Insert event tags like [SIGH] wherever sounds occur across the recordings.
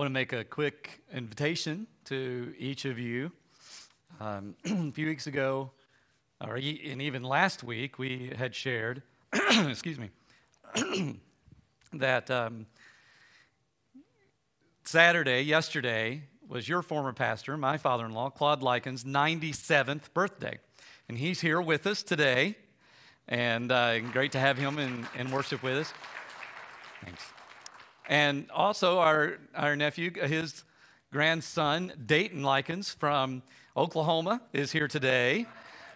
want to make a quick invitation to each of you. Um, [CLEARS THROAT] a few weeks ago, or e- and even last week, we had shared, [CLEARS THROAT] excuse me, [CLEARS THROAT] that um, Saturday, yesterday, was your former pastor, my father in law, Claude Likens' 97th birthday. And he's here with us today. And uh, great to have him in, in worship with us. Thanks. And also, our, our nephew, his grandson, Dayton Likens from Oklahoma, is here today.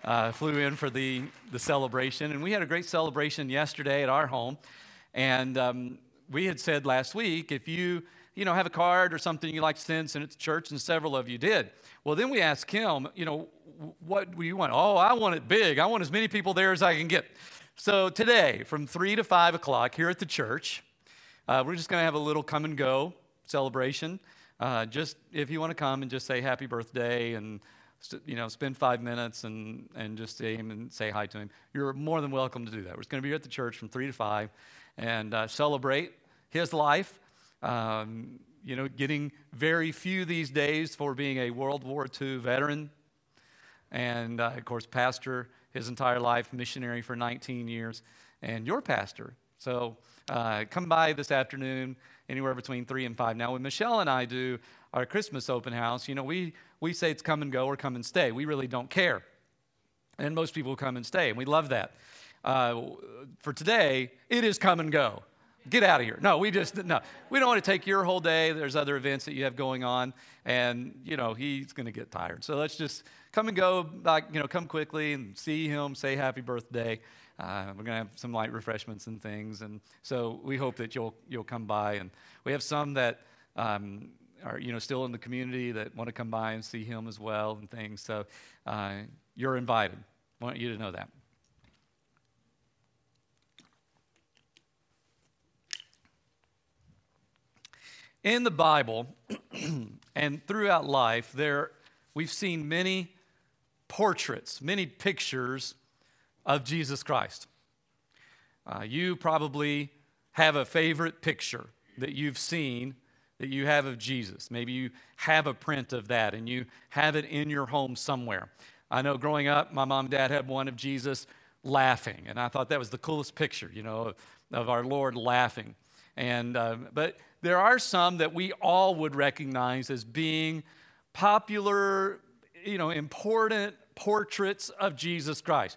Uh, flew in for the, the celebration. And we had a great celebration yesterday at our home. And um, we had said last week if you you know, have a card or something you like to send, send it to church, and several of you did. Well, then we asked him, you know, what do you want? Oh, I want it big. I want as many people there as I can get. So today, from 3 to 5 o'clock here at the church, uh, we're just going to have a little come and go celebration. Uh, just if you want to come and just say happy birthday and you know spend five minutes and, and just see him and say hi to him, you're more than welcome to do that. We're going to be here at the church from 3 to 5 and uh, celebrate his life. Um, you know, getting very few these days for being a World War II veteran. And uh, of course, pastor his entire life, missionary for 19 years, and your pastor. So uh, come by this afternoon, anywhere between 3 and 5. Now, when Michelle and I do our Christmas open house, you know, we, we say it's come and go or come and stay. We really don't care. And most people come and stay, and we love that. Uh, for today, it is come and go. Get out of here. No, we just, no. We don't want to take your whole day. There's other events that you have going on, and, you know, he's going to get tired. So let's just come and go, like, you know, come quickly and see him, say happy birthday. Uh, we're going to have some light refreshments and things, and so we hope that you'll you'll come by. And we have some that um, are you know still in the community that want to come by and see him as well and things. So uh, you're invited. I want you to know that. In the Bible [CLEARS THROAT] and throughout life, there we've seen many portraits, many pictures of Jesus Christ. Uh, you probably have a favorite picture that you've seen that you have of Jesus. Maybe you have a print of that and you have it in your home somewhere. I know growing up, my mom and dad had one of Jesus laughing, and I thought that was the coolest picture, you know, of, of our Lord laughing. And uh, but there are some that we all would recognize as being popular, you know, important portraits of Jesus Christ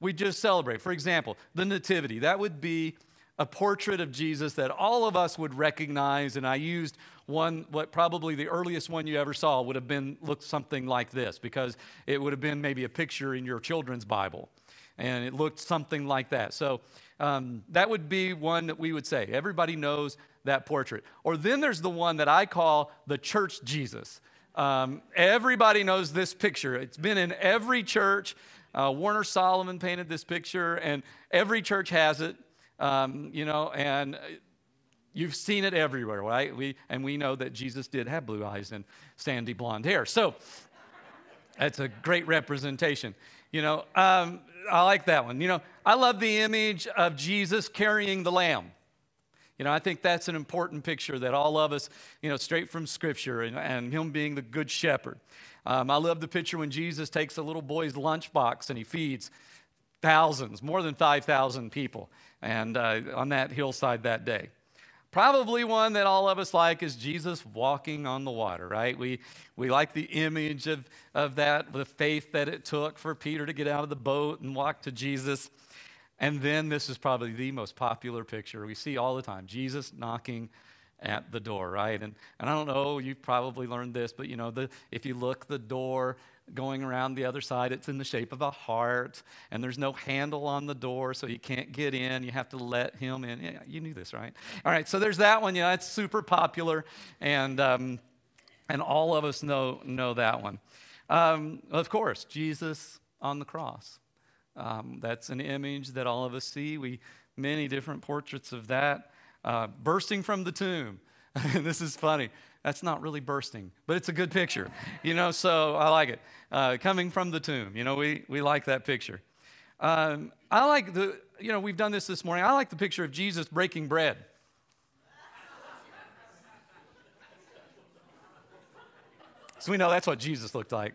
we just celebrate. For example, the Nativity. That would be a portrait of Jesus that all of us would recognize. And I used one, what probably the earliest one you ever saw would have been looked something like this, because it would have been maybe a picture in your children's Bible. And it looked something like that. So um, that would be one that we would say. Everybody knows that portrait. Or then there's the one that I call the church Jesus. Um, everybody knows this picture. It's been in every church. Uh, Warner Sallman painted this picture, and every church has it, um, you know, and you've seen it everywhere, right? We, and we know that Jesus did have blue eyes and sandy blonde hair. So that's a great representation. You know, um, I like that one. You know, I love the image of Jesus carrying the lamb. You know, I think that's an important picture that all of us, you know, straight from Scripture and, and Him being the good shepherd. Um, I love the picture when Jesus takes a little boy's lunchbox and he feeds thousands, more than 5,000 people, and uh, on that hillside that day. Probably one that all of us like is Jesus walking on the water, right? We, we like the image of, of that, the faith that it took for Peter to get out of the boat and walk to Jesus. And then this is probably the most popular picture we see all the time Jesus knocking at the door, right? And, and I don't know, you've probably learned this, but you know, the, if you look the door going around the other side, it's in the shape of a heart, and there's no handle on the door, so you can't get in. You have to let him in. Yeah, you knew this, right? All right, so there's that one. Yeah, it's super popular, and, um, and all of us know, know that one. Um, of course, Jesus on the cross. Um, that's an image that all of us see. We many different portraits of that uh, bursting from the tomb. [LAUGHS] this is funny. That's not really bursting, but it's a good picture, you know, so I like it. Uh, coming from the tomb, you know, we, we like that picture. Um, I like the, you know, we've done this this morning. I like the picture of Jesus breaking bread. So we know that's what Jesus looked like.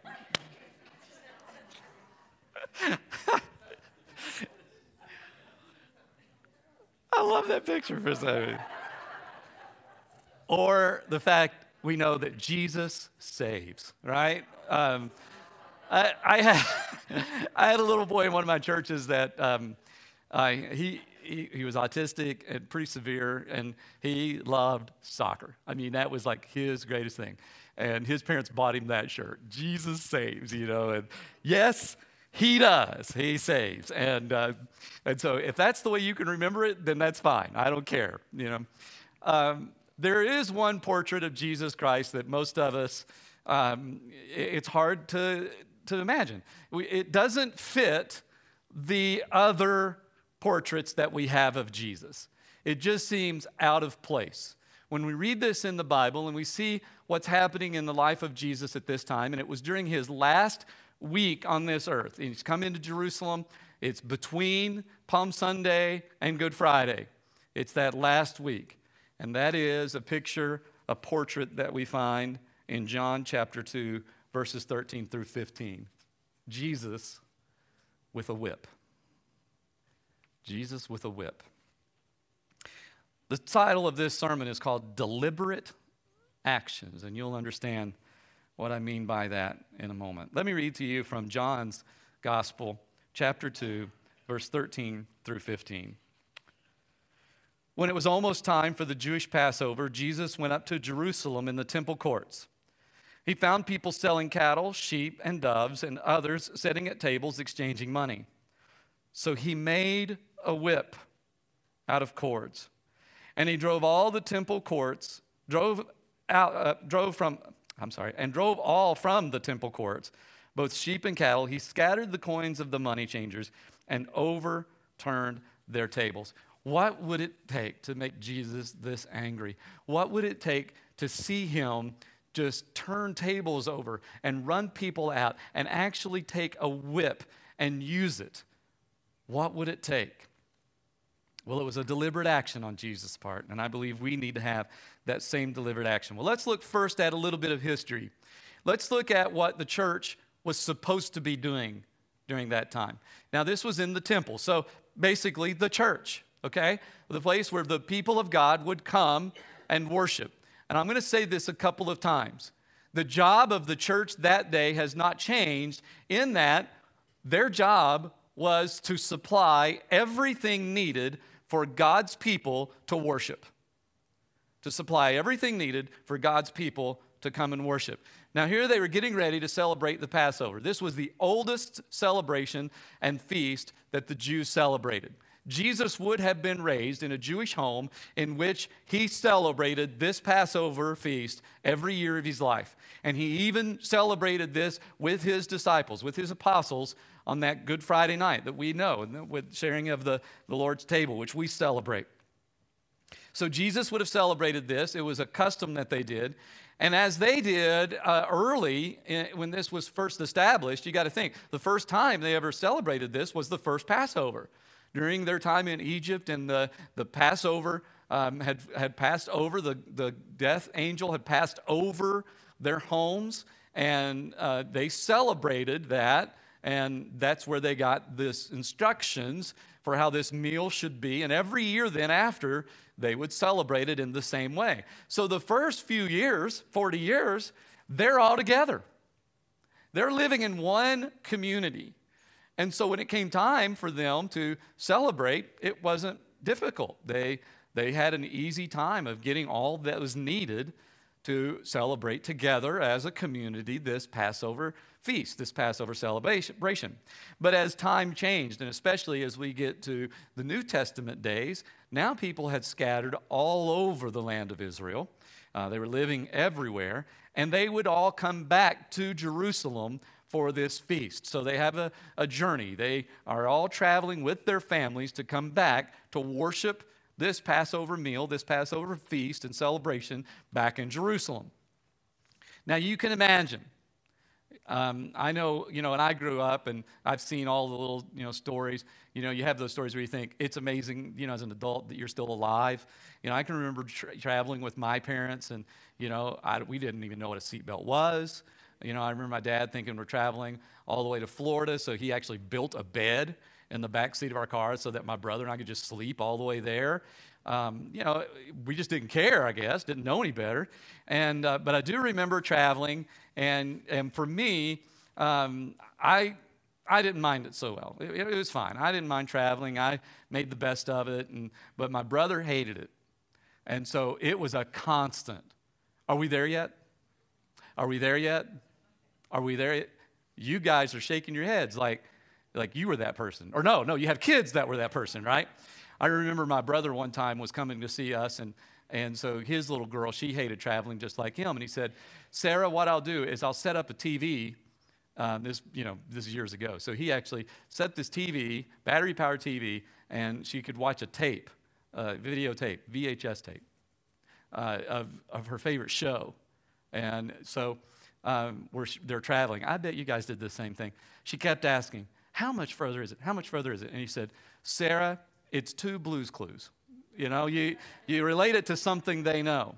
[LAUGHS] love that picture for a second. Or the fact we know that Jesus saves, right? Um, I, I, had, [LAUGHS] I had a little boy in one of my churches that um, I, he, he, he was autistic and pretty severe, and he loved soccer. I mean, that was like his greatest thing. And his parents bought him that shirt Jesus saves, you know. And yes, he does. He saves. And, uh, and so if that's the way you can remember it, then that's fine. I don't care, you know. Um, there is one portrait of Jesus Christ that most of us, um, it's hard to, to imagine. It doesn't fit the other portraits that we have of Jesus. It just seems out of place. When we read this in the Bible and we see what's happening in the life of Jesus at this time, and it was during his last week on this earth. He's come into Jerusalem. It's between Palm Sunday and Good Friday. It's that last week. And that is a picture, a portrait that we find in John chapter 2, verses 13 through 15. Jesus with a whip. Jesus with a whip. The title of this sermon is called Deliberate Actions, and you'll understand what I mean by that in a moment. Let me read to you from John's Gospel, chapter 2, verse 13 through 15. When it was almost time for the Jewish Passover, Jesus went up to Jerusalem in the temple courts. He found people selling cattle, sheep, and doves, and others sitting at tables exchanging money. So he made a whip out of cords. And he drove all the temple courts, drove out, uh, drove from, I'm sorry, and drove all from the temple courts, both sheep and cattle. He scattered the coins of the money changers and overturned their tables. What would it take to make Jesus this angry? What would it take to see him just turn tables over and run people out and actually take a whip and use it? What would it take? Well, it was a deliberate action on Jesus' part, and I believe we need to have that same deliberate action. Well, let's look first at a little bit of history. Let's look at what the church was supposed to be doing during that time. Now, this was in the temple, so basically the church, okay? The place where the people of God would come and worship. And I'm going to say this a couple of times. The job of the church that day has not changed in that their job was to supply everything needed for God's people to worship, to supply everything needed for God's people to come and worship. Now, here they were getting ready to celebrate the Passover. This was the oldest celebration and feast that the Jews celebrated. Jesus would have been raised in a Jewish home in which he celebrated this Passover feast every year of his life. And he even celebrated this with his disciples, with his apostles, on that Good Friday night that we know, with sharing of the, the Lord's table, which we celebrate. So Jesus would have celebrated this. It was a custom that they did. And as they did uh, early in, when this was first established, you got to think the first time they ever celebrated this was the first Passover. During their time in Egypt, and the, the Passover um, had, had passed over, the, the death angel had passed over their homes, and uh, they celebrated that and that's where they got this instructions for how this meal should be. And every year then after, they would celebrate it in the same way. So the first few years, 40 years, they're all together. They're living in one community. And so when it came time for them to celebrate, it wasn't difficult. They, they had an easy time of getting all that was needed to celebrate together as a community this Passover feast, this Passover celebration. But as time changed, and especially as we get to the New Testament days, now people had scattered all over the land of Israel. Uh, they were living everywhere, and they would all come back to Jerusalem for this feast. So they have a, a journey. They are all traveling with their families to come back to worship this Passover meal, this Passover feast and celebration back in Jerusalem. Now you can imagine. Um, I know, you know, and I grew up and I've seen all the little, you know, stories. You know, you have those stories where you think it's amazing, you know, as an adult that you're still alive. You know, I can remember tra- traveling with my parents and, you know, I, we didn't even know what a seatbelt was. You know, I remember my dad thinking we're traveling all the way to Florida, so he actually built a bed in the back seat of our car so that my brother and I could just sleep all the way there. Um, you know, we just didn't care, I guess, didn't know any better. And, uh, but I do remember traveling, and, and for me, um, I, I didn't mind it so well. It, it, was fine. I didn't mind traveling. I made the best of it, and, but my brother hated it. And so it was a constant. Are we there yet? Are we there yet? Are we there yet? You guys are shaking your heads like, like you were that person. Or no, no, you have kids that were that person, right? I remember my brother one time was coming to see us, and, and so his little girl, she hated traveling just like him. And he said, Sarah, what I'll do is I'll set up a TV. Um, this, you know, this is years ago. So he actually set this TV, battery powered TV, and she could watch a tape, uh, videotape, VHS tape, uh, of, of her favorite show. And so um, we're, they're traveling. I bet you guys did the same thing. She kept asking, How much further is it? How much further is it? And he said, Sarah, it's two Blue's Clues. You know, you, you relate it to something they know.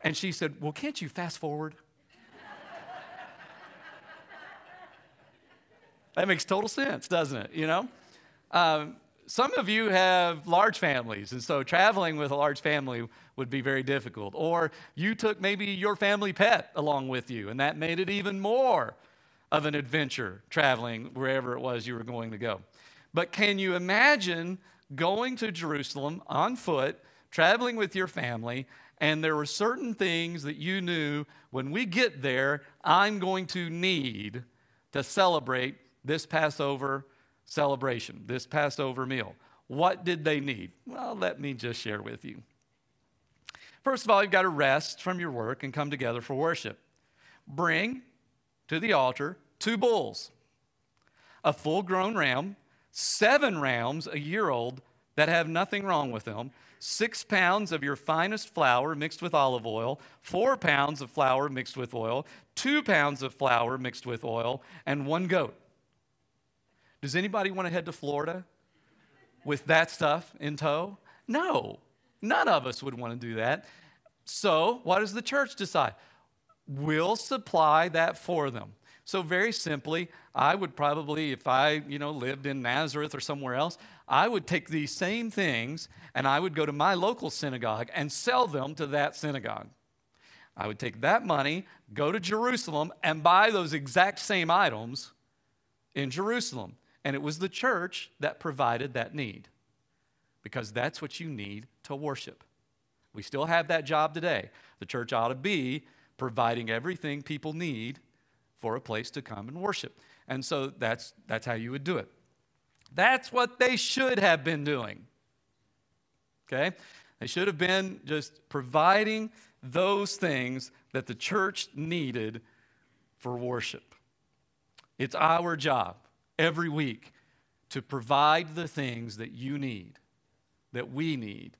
And she said, Well, can't you fast forward? that makes total sense, doesn't it? You know? Um, some of you have large families, and so traveling with a large family would be very difficult. Or you took maybe your family pet along with you, and that made it even more of an adventure traveling wherever it was you were going to go. But can you imagine going to Jerusalem on foot, traveling with your family, and there were certain things that you knew when we get there, I'm going to need to celebrate this Passover celebration, this Passover meal. What did they need? Well, let me just share with you. First of all, you've got to rest from your work and come together for worship. Bring to the altar two bulls, a full grown ram seven rams a year old that have nothing wrong with them, six pounds of your finest flour mixed with olive oil, four pounds of flour mixed with oil, two pounds of flour mixed with oil, and one goat. Does anybody want to head to Florida with that stuff in tow? No, none of us would want to do that. So, what does the church decide? We'll supply that for them. So, very simply, I would probably, if I, you know, lived in Nazareth or somewhere else, I would take these same things and I would go to my local synagogue and sell them to that synagogue. I would take that money, go to Jerusalem, and buy those exact same items in Jerusalem. And it was the church that provided that need because that's what you need to worship. We still have that job today. The church ought to be providing everything people need for a place to come and worship. And so that's, that's how you would do it. That's what they should have been doing. Okay? They should have been just providing those things that the church needed for worship. It's our job every week to provide the things that you need, that we need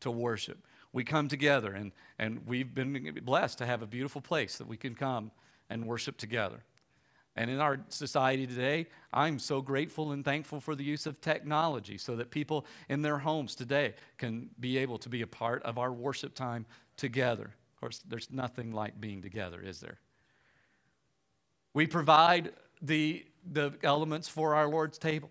to worship. We come together, and, and we've been blessed to have a beautiful place that we can come and worship together. And in our society today, I'm so grateful and thankful for the use of technology so that people in their homes today can be able to be a part of our worship time together. Of course, there's nothing like being together, is there? We provide the, the elements for our Lord's table.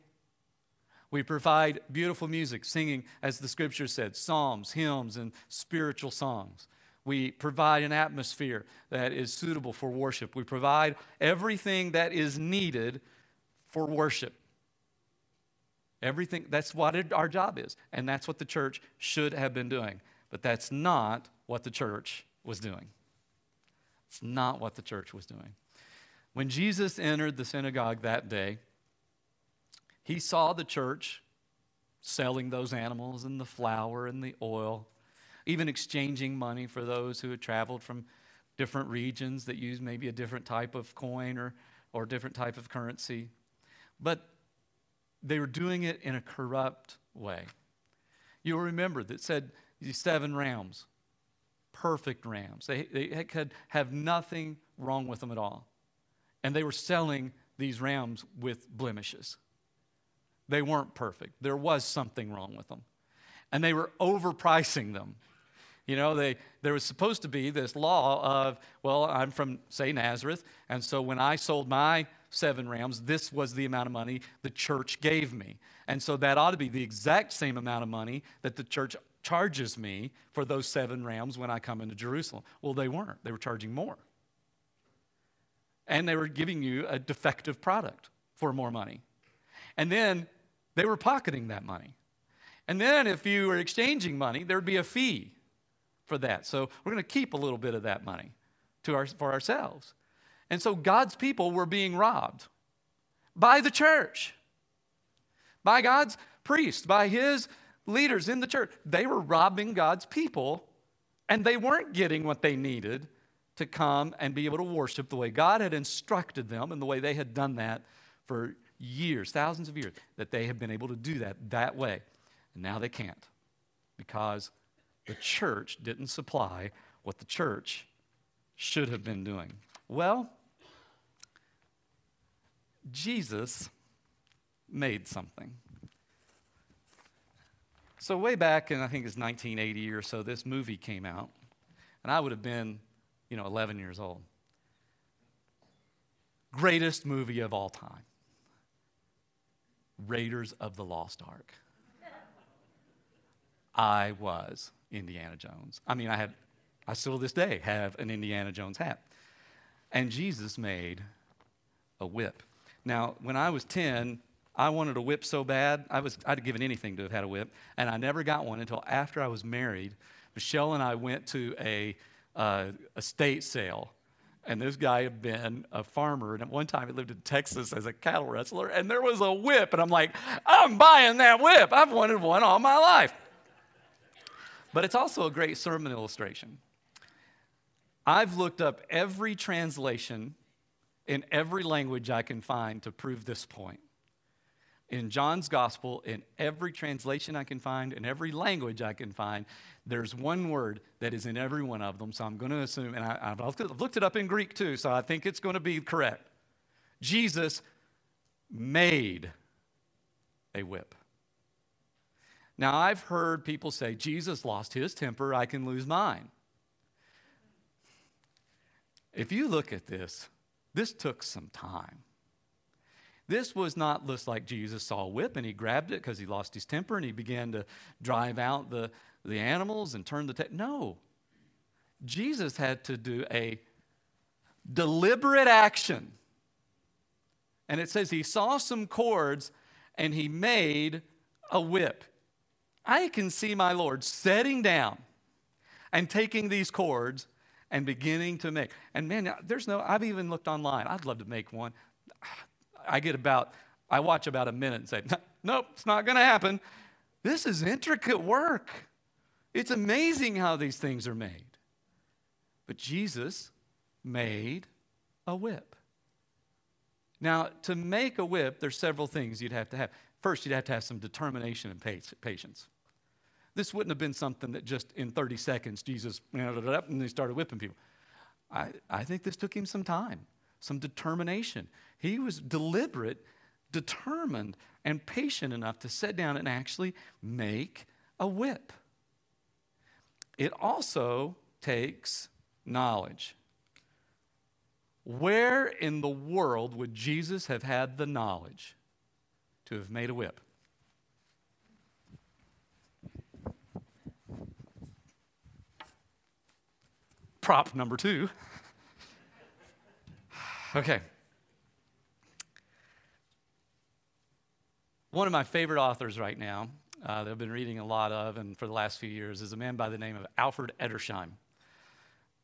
We provide beautiful music, singing, as the scripture said, psalms, hymns, and spiritual songs. We provide an atmosphere that is suitable for worship. We provide everything that is needed for worship. Everything, that's what it, our job is. And that's what the church should have been doing. But that's not what the church was doing. It's not what the church was doing. When Jesus entered the synagogue that day, he saw the church selling those animals and the flour and the oil even exchanging money for those who had traveled from different regions that used maybe a different type of coin or, or different type of currency. But they were doing it in a corrupt way. You'll remember that said these seven rams, perfect rams. They, they could have nothing wrong with them at all. And they were selling these rams with blemishes. They weren't perfect. There was something wrong with them. And they were overpricing them. You know, they, there was supposed to be this law of, well, I'm from, say, Nazareth, and so when I sold my seven rams, this was the amount of money the church gave me. And so that ought to be the exact same amount of money that the church charges me for those seven rams when I come into Jerusalem. Well, they weren't, they were charging more. And they were giving you a defective product for more money. And then they were pocketing that money. And then if you were exchanging money, there would be a fee for that. So we're going to keep a little bit of that money to our, for ourselves. And so God's people were being robbed by the church, by God's priests, by his leaders in the church. They were robbing God's people, and they weren't getting what they needed to come and be able to worship the way God had instructed them and the way they had done that for years, thousands of years, that they have been able to do that that way. And now they can't because the church didn't supply what the church should have been doing. Well, Jesus made something. So, way back in, I think it's 1980 or so, this movie came out, and I would have been, you know, 11 years old. Greatest movie of all time Raiders of the Lost Ark. I was Indiana Jones. I mean, I had, I still to this day have an Indiana Jones hat. And Jesus made a whip. Now, when I was 10, I wanted a whip so bad, I was, I'd given anything to have had a whip, and I never got one until after I was married. Michelle and I went to a uh, estate sale, and this guy had been a farmer, and at one time he lived in Texas as a cattle wrestler, and there was a whip, and I'm like, I'm buying that whip. I've wanted one all my life. But it's also a great sermon illustration. I've looked up every translation in every language I can find to prove this point. In John's gospel, in every translation I can find, in every language I can find, there's one word that is in every one of them. So I'm going to assume, and I, have looked it up in Greek too, so I think it's going to be correct. Jesus made a whip. Now, I've heard people say, Jesus lost his temper, I can lose mine. If you look at this, this took some time. This was not just like Jesus saw a whip and he grabbed it because he lost his temper and he began to drive out the, the animals and turn the. Ta- no. Jesus had to do a deliberate action. And it says he saw some cords and he made a whip. I can see my Lord setting down and taking these cords and beginning to make. And man, there's no, I've even looked online. I'd love to make one. I get about, I watch about a minute and say, nope, it's not going to happen. This is intricate work. It's amazing how these things are made. But Jesus made a whip. Now, to make a whip, there's several things you'd have to have. First, you'd have to have some determination and patience. This wouldn't have been something that just in 30 seconds Jesus and he started whipping people. I, I think this took him some time, some determination. He was deliberate, determined, and patient enough to sit down and actually make a whip. It also takes knowledge. Where in the world would Jesus have had the knowledge to have made a whip? Prop number two. Okay. One of my favorite authors right now uh, that I've been reading a lot of and for the last few years is a man by the name of Alfred Edersheim.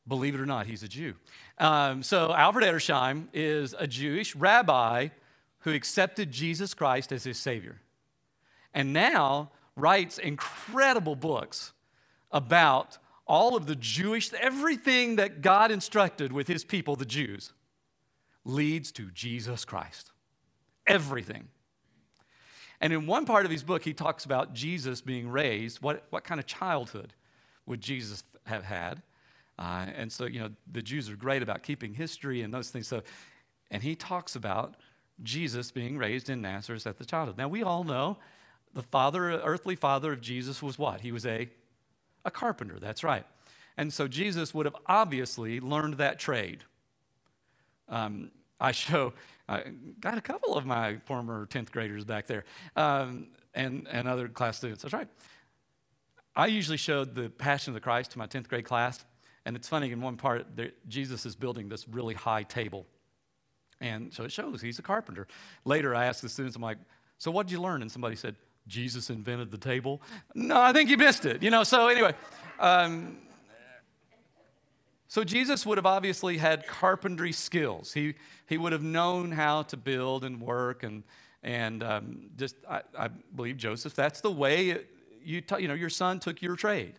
Believe it or not, he's a Jew. Um, so, Alfred Edersheim is a Jewish rabbi who accepted Jesus Christ as his Savior and now writes incredible books about all of the Jewish, everything that God instructed with his people, the Jews, leads to Jesus Christ. Everything. And in one part of his book, he talks about Jesus being raised. What, what kind of childhood would Jesus have had? Uh, and so, you know, the Jews are great about keeping history and those things. So, and he talks about Jesus being raised in Nazareth at the childhood. Now, we all know the father, earthly father of Jesus was what? He was a A carpenter, that's right. And so Jesus would have obviously learned that trade. Um, I show, I got a couple of my former 10th graders back there um, and, and other class students. That's right. I usually showed the Passion of the Christ to my 10th grade class. And it's funny, in one part, Jesus is building this really high table. And so it shows he's a carpenter. Later, I asked the students, I'm like, so what did you learn? And somebody said, Jesus invented the table. No, I think you missed it. You know, so anyway. Um, so Jesus would have obviously had carpentry skills. He, he would have known how to build and work and, and um, just, I, I, believe Joseph, that's the way it, you, t- you know, your son took your trade.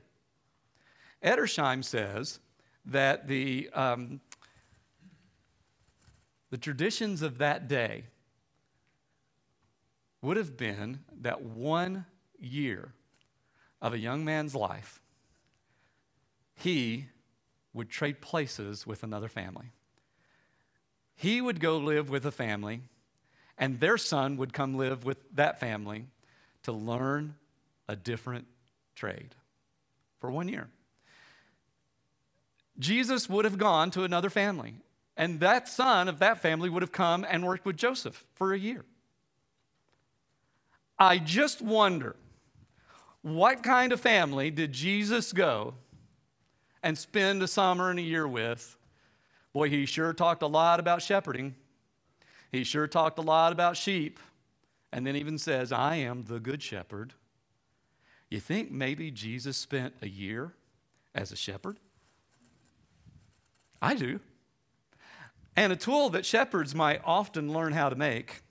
Edersheim says that the, um, the traditions of that day would have been that one year of a young man's life, he would trade places with another family. He would go live with a family, and their son would come live with that family to learn a different trade for one year. Jesus would have gone to another family, and that son of that family would have come and worked with Joseph for a year. I just wonder what kind of family did Jesus go and spend a summer and a year with? Boy, he sure talked a lot about shepherding. He sure talked a lot about sheep. And then even says, I am the good shepherd. You think maybe Jesus spent a year as a shepherd? I do. And a tool that shepherds might often learn how to make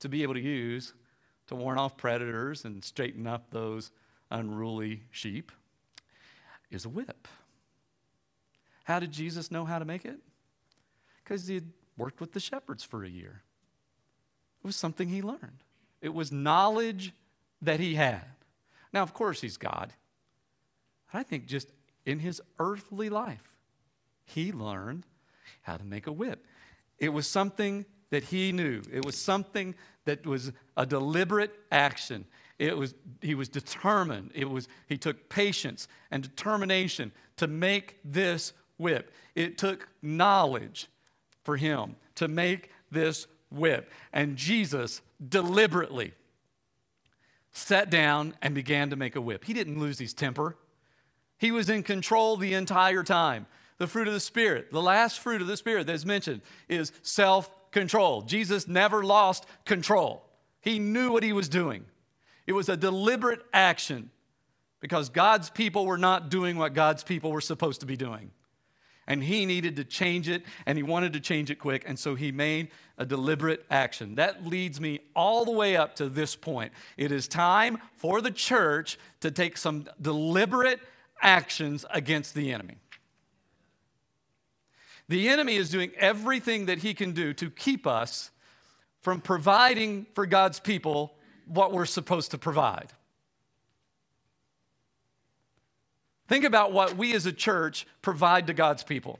to be able to use to warn off predators and straighten up those unruly sheep is a whip. How did Jesus know how to make it? Because he had worked with the shepherds for a year. It was something he learned, it was knowledge that he had. Now, of course, he's God. But I think just in his earthly life, he learned how to make a whip. It was something that he knew. It was something that was a deliberate action. It was, he was determined. It was, he took patience and determination to make this whip. It took knowledge for him to make this whip. And Jesus deliberately sat down and began to make a whip. He didn't lose his temper. He was in control the entire time. The fruit of the Spirit, the last fruit of the Spirit that is mentioned is self control. Jesus never lost control. He knew what he was doing. It was a deliberate action because God's people were not doing what God's people were supposed to be doing. And he needed to change it, and he wanted to change it quick, and so he made a deliberate action. That leads me all the way up to this point. It is time for the church to take some deliberate actions against the enemy. The enemy is doing everything that he can do to keep us from providing for God's people what we're supposed to provide. Think about what we as a church provide to God's people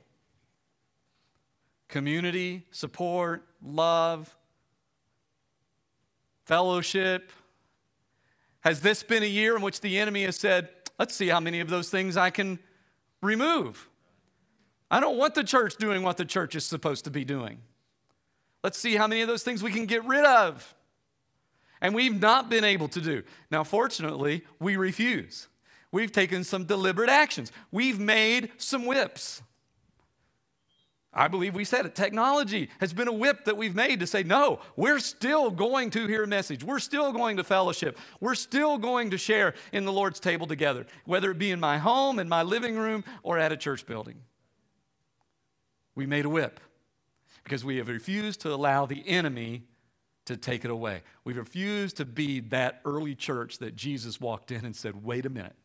community, support, love, fellowship. Has this been a year in which the enemy has said, let's see how many of those things I can remove? I don't want the church doing what the church is supposed to be doing. Let's see how many of those things we can get rid of. And we've not been able to do. Now, fortunately, we refuse. We've taken some deliberate actions. We've made some whips. I believe we said it. Technology has been a whip that we've made to say, no, we're still going to hear a message. We're still going to fellowship. We're still going to share in the Lord's table together, whether it be in my home, in my living room, or at a church building. We made a whip because we have refused to allow the enemy to take it away. We've refused to be that early church that Jesus walked in and said, wait a minute.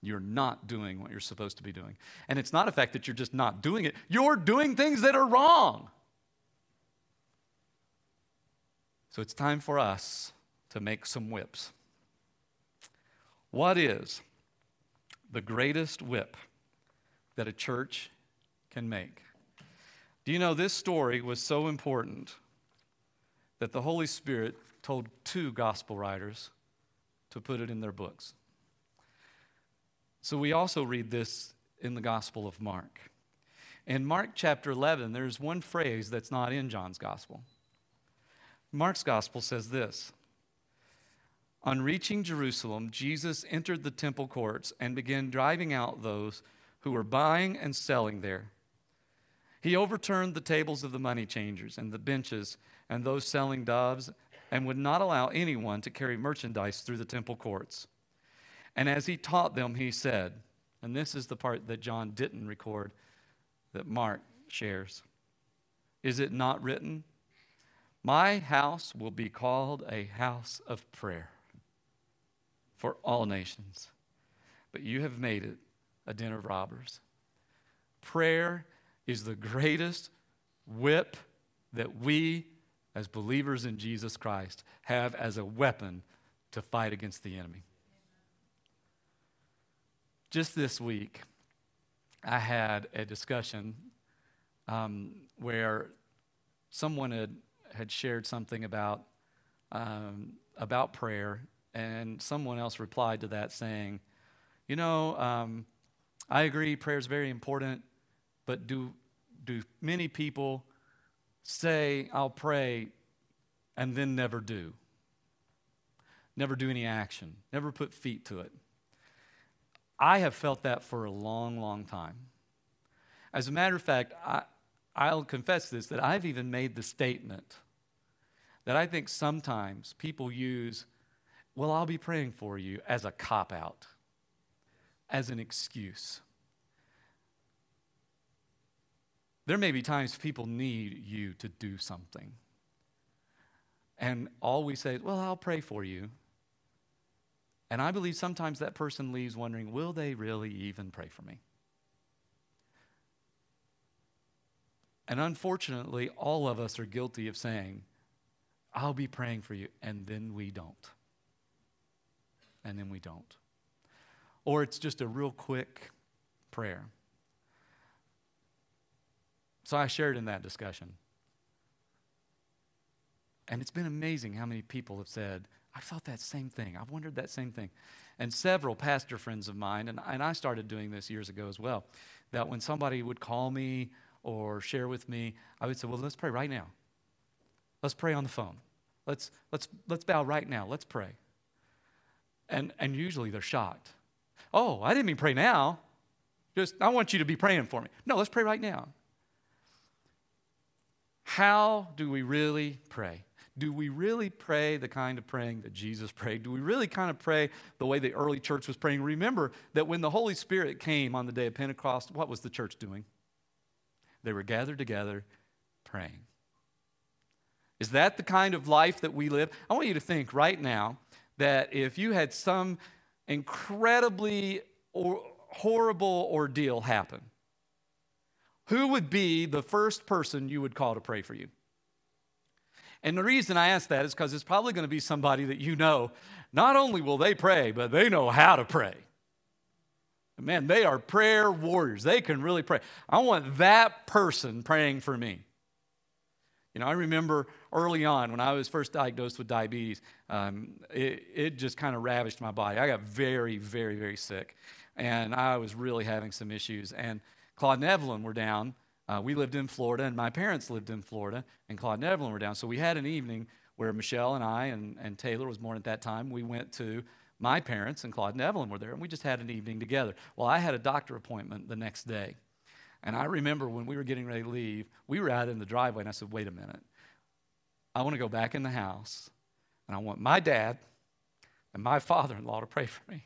You're not doing what you're supposed to be doing. And it's not a fact that you're just not doing it, you're doing things that are wrong. So it's time for us to make some whips. What is the greatest whip that a church can make. Do you know this story was so important that the Holy Spirit told two gospel writers to put it in their books? So we also read this in the Gospel of Mark. In Mark chapter 11, there's one phrase that's not in John's Gospel. Mark's Gospel says this On reaching Jerusalem, Jesus entered the temple courts and began driving out those who were buying and selling there. He overturned the tables of the money changers and the benches and those selling doves and would not allow anyone to carry merchandise through the temple courts. And as he taught them, he said, and this is the part that John didn't record that Mark shares. Is it not written? My house will be called a house of prayer for all nations, but you have made it a den of robbers. Prayer is the greatest whip that we, as believers in Jesus Christ, have as a weapon to fight against the enemy. Just this week, I had a discussion um, where someone had, had shared something about, um, about prayer, and someone else replied to that saying, You know, um, I agree prayer is very important, but do, do many people say, I'll pray, and then never do? Never do any action, never put feet to it. I have felt that for a long, long time. As a matter of fact, I, I'll confess this that I've even made the statement that I think sometimes people use, well, I'll be praying for you as a cop out, as an excuse. There may be times people need you to do something. And all we say is, well, I'll pray for you. And I believe sometimes that person leaves wondering, will they really even pray for me? And unfortunately, all of us are guilty of saying, I'll be praying for you, and then we don't. And then we don't. Or it's just a real quick prayer. So I shared in that discussion. And it's been amazing how many people have said, I thought that same thing. I wondered that same thing. And several pastor friends of mine, and, and I started doing this years ago as well, that when somebody would call me or share with me, I would say, Well, let's pray right now. Let's pray on the phone. Let's, let's, let's bow right now. Let's pray. And, and usually they're shocked. Oh, I didn't mean pray now. Just, I want you to be praying for me. No, let's pray right now. How do we really pray? do we really pray the kind of praying that Jesus prayed? Do we really kind of pray the way the early church was praying? Remember that when the Holy Spirit came on the day of Pentecost, what was the church doing? They were gathered together praying. Is that the kind of life that we live? I want you to think right now that if you had some incredibly or horrible ordeal happen, who would be the first person you would call to pray for you? And the reason I ask that is because it's probably going to be somebody that you know. Not only will they pray, but they know how to pray. Man, they are prayer warriors. They can really pray. I want that person praying for me. You know, I remember early on when I was first diagnosed with diabetes, um, it, it just kind of ravished my body. I got very, very, very sick, and I was really having some issues. And Claude and Evelyn were down uh, we lived in Florida, and my parents lived in Florida, and Claude and Evelyn were down. So we had an evening where Michelle and I and, and Taylor was born at that time. We went to my parents, and Claude and Evelyn were there, and we just had an evening together. Well, I had a doctor appointment the next day. And I remember when we were getting ready to leave, we were out in the driveway, and I said, wait a minute. I want to go back in the house, and I want my dad and my father in law to pray for me.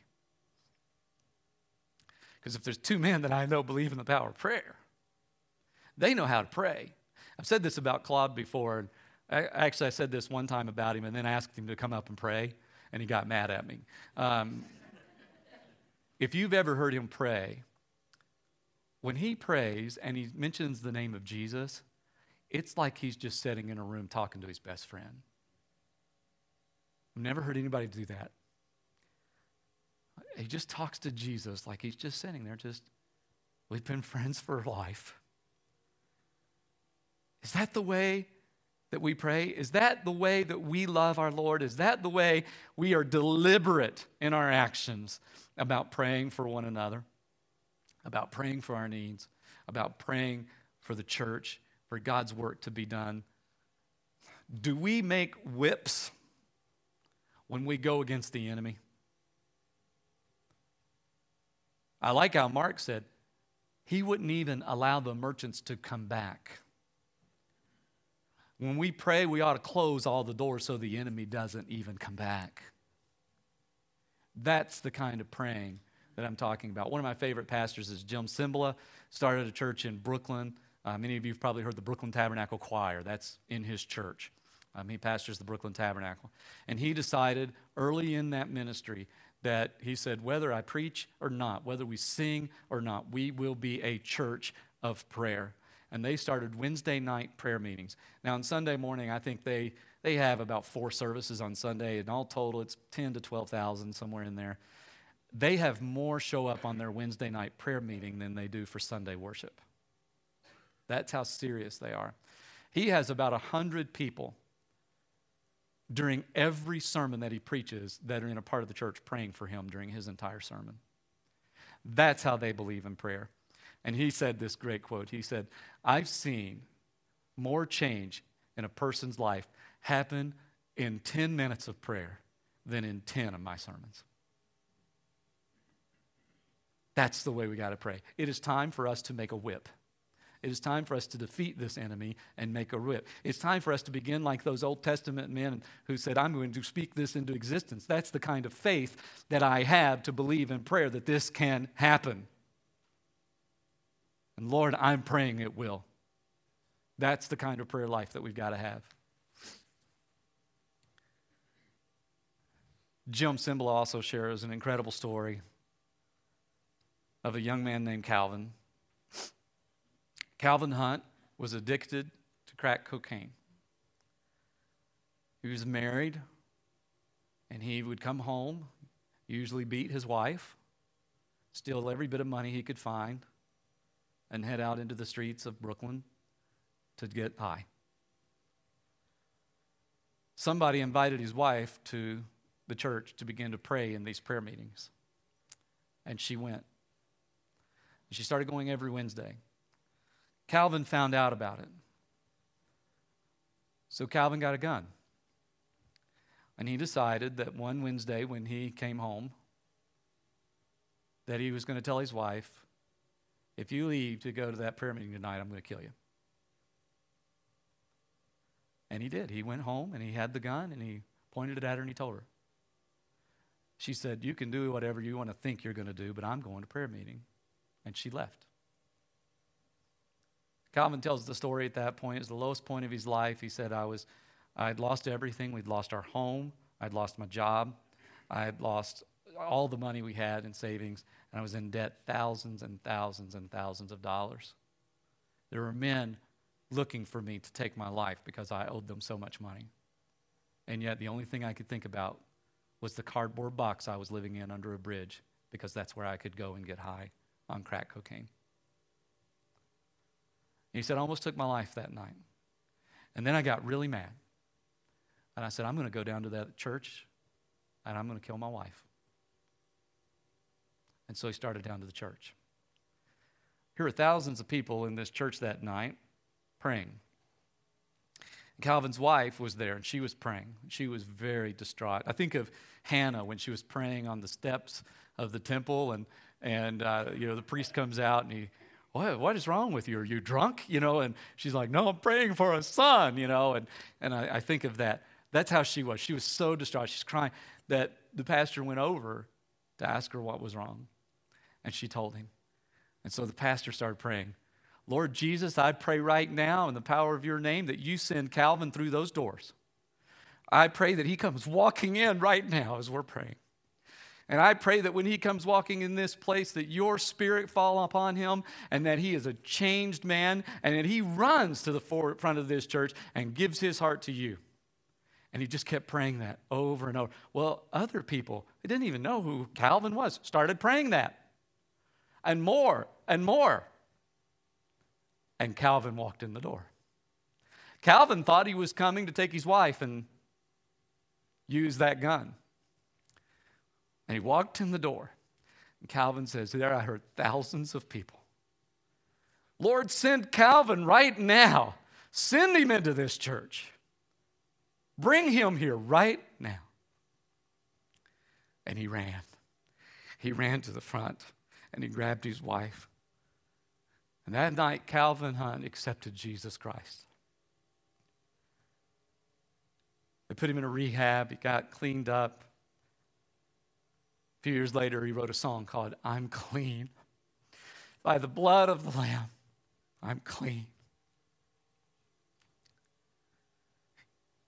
Because if there's two men that I know believe in the power of prayer, they know how to pray. I've said this about Claude before. And actually, I said this one time about him and then asked him to come up and pray, and he got mad at me. Um, if you've ever heard him pray, when he prays and he mentions the name of Jesus, it's like he's just sitting in a room talking to his best friend. I've never heard anybody do that. He just talks to Jesus like he's just sitting there, just, we've been friends for life. Is that the way that we pray? Is that the way that we love our Lord? Is that the way we are deliberate in our actions about praying for one another, about praying for our needs, about praying for the church, for God's work to be done? Do we make whips when we go against the enemy? I like how Mark said, he wouldn't even allow the merchants to come back. When we pray, we ought to close all the doors so the enemy doesn't even come back. That's the kind of praying that I'm talking about. One of my favorite pastors is Jim Cymbala, started a church in Brooklyn. Uh, many of you have probably heard the Brooklyn Tabernacle Choir. That's in his church. Um, he pastors the Brooklyn Tabernacle. And he decided early in that ministry that he said, whether I preach or not, whether we sing or not, we will be a church of prayer and they started Wednesday night prayer meetings. Now, on Sunday morning, I think they, they have about four services on Sunday, and all total, it's 10 to 12,000, somewhere in there. They have more show up on their Wednesday night prayer meeting than they do for Sunday worship. That's how serious they are. He has about 100 people during every sermon that he preaches that are in a part of the church praying for him during his entire sermon. That's how they believe in prayer. And he said this great quote. He said, I've seen more change in a person's life happen in 10 minutes of prayer than in 10 of my sermons. That's the way we got to pray. It is time for us to make a whip. It is time for us to defeat this enemy and make a rip. It's time for us to begin like those Old Testament men who said, I'm going to speak this into existence. That's the kind of faith that I have to believe in prayer that this can happen. And Lord, I'm praying it will. That's the kind of prayer life that we've got to have. Jim Cymbala also shares an incredible story of a young man named Calvin. Calvin Hunt was addicted to crack cocaine. He was married, and he would come home, usually beat his wife, steal every bit of money he could find, and head out into the streets of Brooklyn to get high. Somebody invited his wife to the church to begin to pray in these prayer meetings. And she went. She started going every Wednesday. Calvin found out about it. So Calvin got a gun. And he decided that one Wednesday when he came home that he was going to tell his wife if you leave to go to that prayer meeting tonight, I'm going to kill you. And he did. He went home and he had the gun and he pointed it at her and he told her. She said, You can do whatever you want to think you're going to do, but I'm going to prayer meeting. And she left. Calvin tells the story at that point. It was the lowest point of his life. He said, I was, I'd lost everything. We'd lost our home. I'd lost my job. I had lost all the money we had in savings, and I was in debt thousands and thousands and thousands of dollars. There were men looking for me to take my life because I owed them so much money. And yet, the only thing I could think about was the cardboard box I was living in under a bridge because that's where I could go and get high on crack cocaine. He said, I almost took my life that night. And then I got really mad. And I said, I'm going to go down to that church and I'm going to kill my wife. And so he started down to the church. Here were thousands of people in this church that night praying. Calvin's wife was there and she was praying. She was very distraught. I think of Hannah when she was praying on the steps of the temple, and, and uh, you know, the priest comes out and he, what, what is wrong with you? Are you drunk? You know, and she's like, no, I'm praying for a son, you know, and, and I, I think of that. That's how she was. She was so distraught. She's crying that the pastor went over to ask her what was wrong. And she told him. And so the pastor started praying Lord Jesus, I pray right now in the power of your name that you send Calvin through those doors. I pray that he comes walking in right now as we're praying. And I pray that when he comes walking in this place, that your spirit fall upon him and that he is a changed man and that he runs to the front of this church and gives his heart to you. And he just kept praying that over and over. Well, other people, they didn't even know who Calvin was, started praying that and more and more. And Calvin walked in the door. Calvin thought he was coming to take his wife and use that gun. And he walked in the door. And Calvin says, There I heard thousands of people. Lord, send Calvin right now. Send him into this church. Bring him here right now. And he ran. He ran to the front and he grabbed his wife. And that night, Calvin Hunt accepted Jesus Christ. They put him in a rehab. He got cleaned up. Few years later, he wrote a song called I'm Clean. By the blood of the Lamb, I'm clean.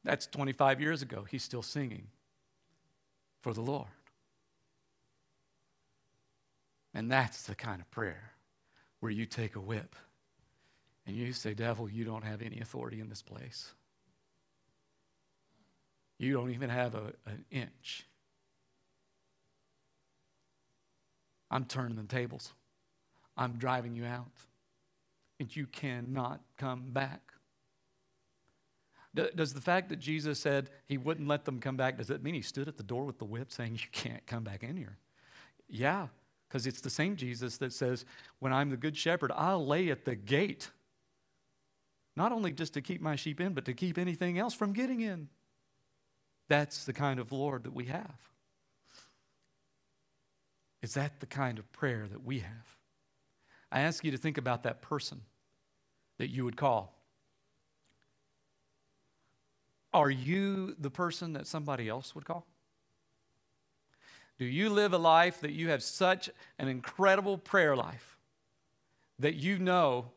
That's 25 years ago. He's still singing for the Lord. And that's the kind of prayer where you take a whip and you say, Devil, you don't have any authority in this place. You don't even have a, an inch. I'm turning the tables. I'm driving you out. And you cannot come back. Does the fact that Jesus said he wouldn't let them come back, does that mean he stood at the door with the whip saying, You can't come back in here? Yeah, because it's the same Jesus that says, When I'm the good shepherd, I'll lay at the gate. Not only just to keep my sheep in, but to keep anything else from getting in. That's the kind of Lord that we have. Is that the kind of prayer that we have? I ask you to think about that person that you would call. Are you the person that somebody else would call? Do you live a life that you have such an incredible prayer life that you know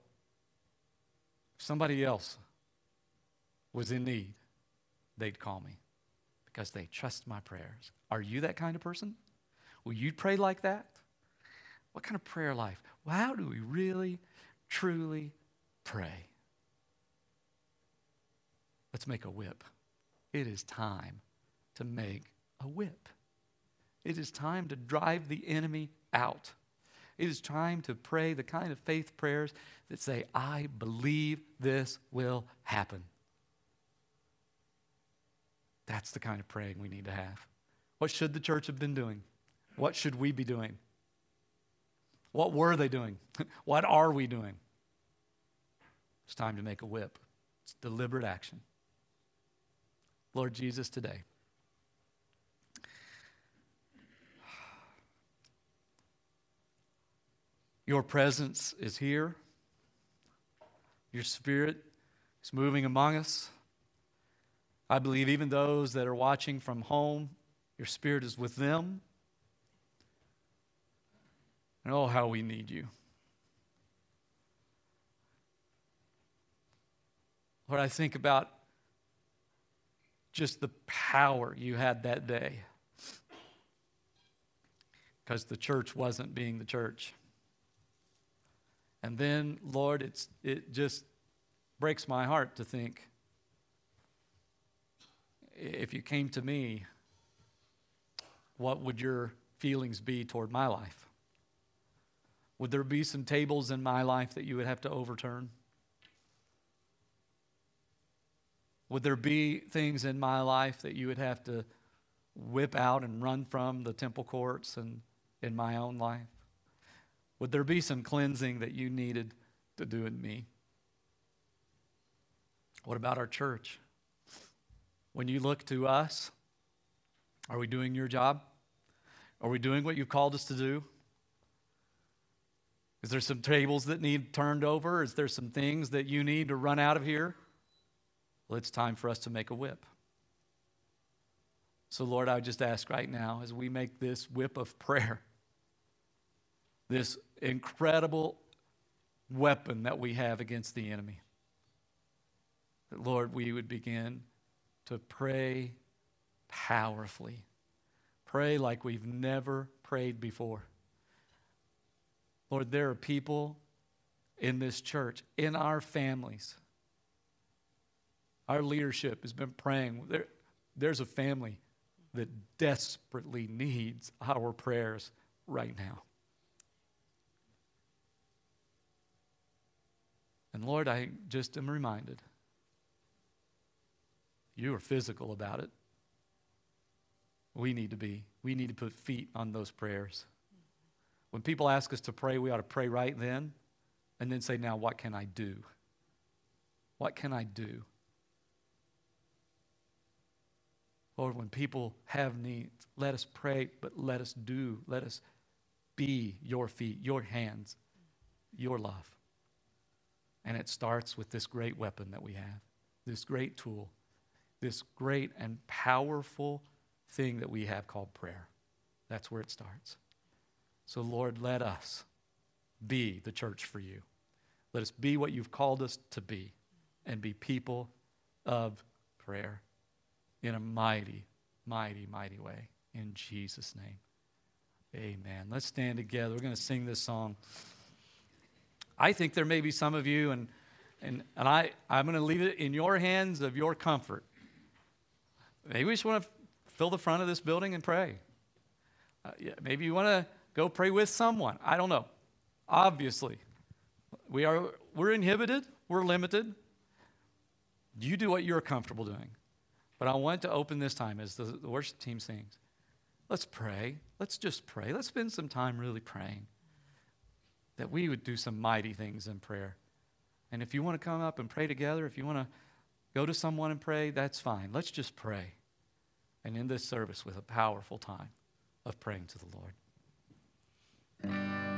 if somebody else was in need, they'd call me? because they trust my prayers. Are you that kind of person? Will you pray like that? What kind of prayer life? Well, how do we really, truly pray? Let's make a whip. It is time to make a whip. It is time to drive the enemy out. It is time to pray the kind of faith prayers that say, I believe this will happen. That's the kind of praying we need to have. What should the church have been doing? What should we be doing? What were they doing? [LAUGHS] what are we doing? It's time to make a whip. It's deliberate action. Lord Jesus, today, your presence is here. Your spirit is moving among us. I believe even those that are watching from home, your spirit is with them. And oh, how we need you. Lord, I think about just the power you had that day because the church wasn't being the church. And then, Lord, it's, it just breaks my heart to think if you came to me, what would your feelings be toward my life? Would there be some tables in my life that you would have to overturn? Would there be things in my life that you would have to whip out and run from the temple courts and in my own life? Would there be some cleansing that you needed to do in me? What about our church? When you look to us, are we doing your job? Are we doing what you've called us to do? Is there some tables that need turned over? Is there some things that you need to run out of here? Well, it's time for us to make a whip. So, Lord, I just ask right now as we make this whip of prayer, this incredible weapon that we have against the enemy, that, Lord, we would begin to pray powerfully. Pray like we've never prayed before. Lord, there are people in this church, in our families. Our leadership has been praying. There, there's a family that desperately needs our prayers right now. And Lord, I just am reminded You are physical about it. We need to be. We need to put feet on those prayers. When people ask us to pray, we ought to pray right then and then say, Now, what can I do? What can I do? Lord, when people have needs, let us pray, but let us do. Let us be your feet, your hands, your love. And it starts with this great weapon that we have, this great tool, this great and powerful thing that we have called prayer. That's where it starts. So, Lord, let us be the church for you. Let us be what you've called us to be and be people of prayer in a mighty, mighty, mighty way. In Jesus' name. Amen. Let's stand together. We're going to sing this song. I think there may be some of you, and, and, and I, I'm going to leave it in your hands of your comfort. Maybe we just want to fill the front of this building and pray. Uh, yeah, maybe you want to go pray with someone. I don't know. Obviously, we are we're inhibited, we're limited. You do what you're comfortable doing. But I want to open this time as the, the worship team sings. Let's pray. Let's just pray. Let's spend some time really praying that we would do some mighty things in prayer. And if you want to come up and pray together, if you want to go to someone and pray, that's fine. Let's just pray. And in this service with a powerful time of praying to the Lord. Música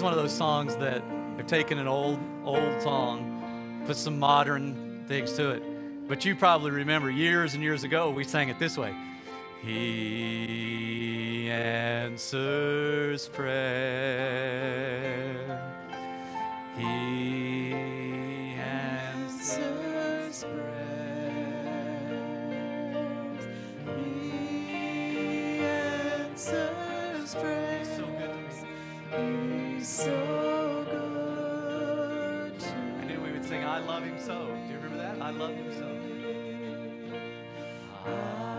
those songs that have taken an old, old song, put some modern things to it. But you probably remember years and years ago, we sang it this way He answers prayer. He I love him so. I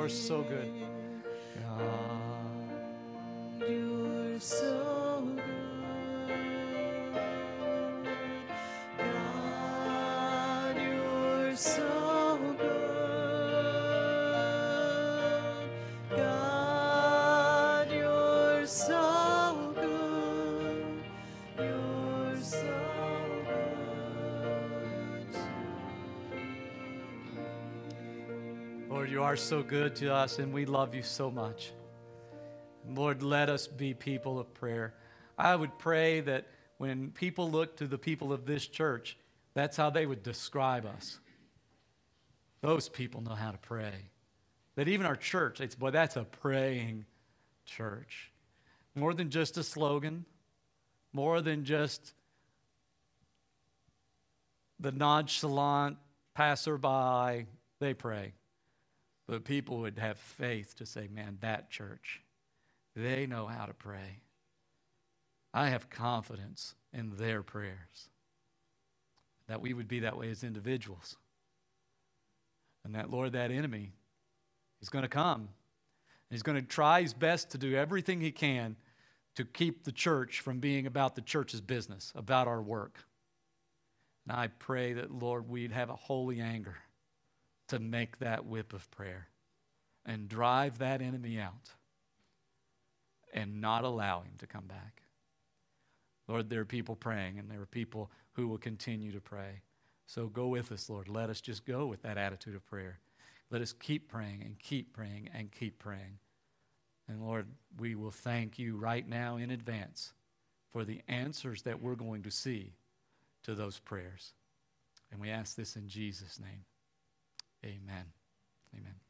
God, you're so good. Lord, you are so good to us, and we love you so much. Lord, let us be people of prayer. I would pray that when people look to the people of this church, that's how they would describe us. Those people know how to pray. That even our church, it's boy, that's a praying church. More than just a slogan, more than just the nonchalant passerby, they pray. But people would have faith to say, man, that church, they know how to pray. I have confidence in their prayers. That we would be that way as individuals. And that, Lord, that enemy is going to come. He's going to try his best to do everything he can to keep the church from being about the church's business, about our work. And I pray that, Lord, we'd have a holy anger to make that whip of prayer and drive that enemy out and not allow him to come back. Lord, there are people praying, and there are people who will continue to pray. So go with us, Lord. Let us just go with that attitude of prayer. Let us keep praying and keep praying and keep praying. And Lord, we will thank you right now in advance for the answers that we're going to see to those prayers. And we ask this in Jesus' name. Amen. Amen.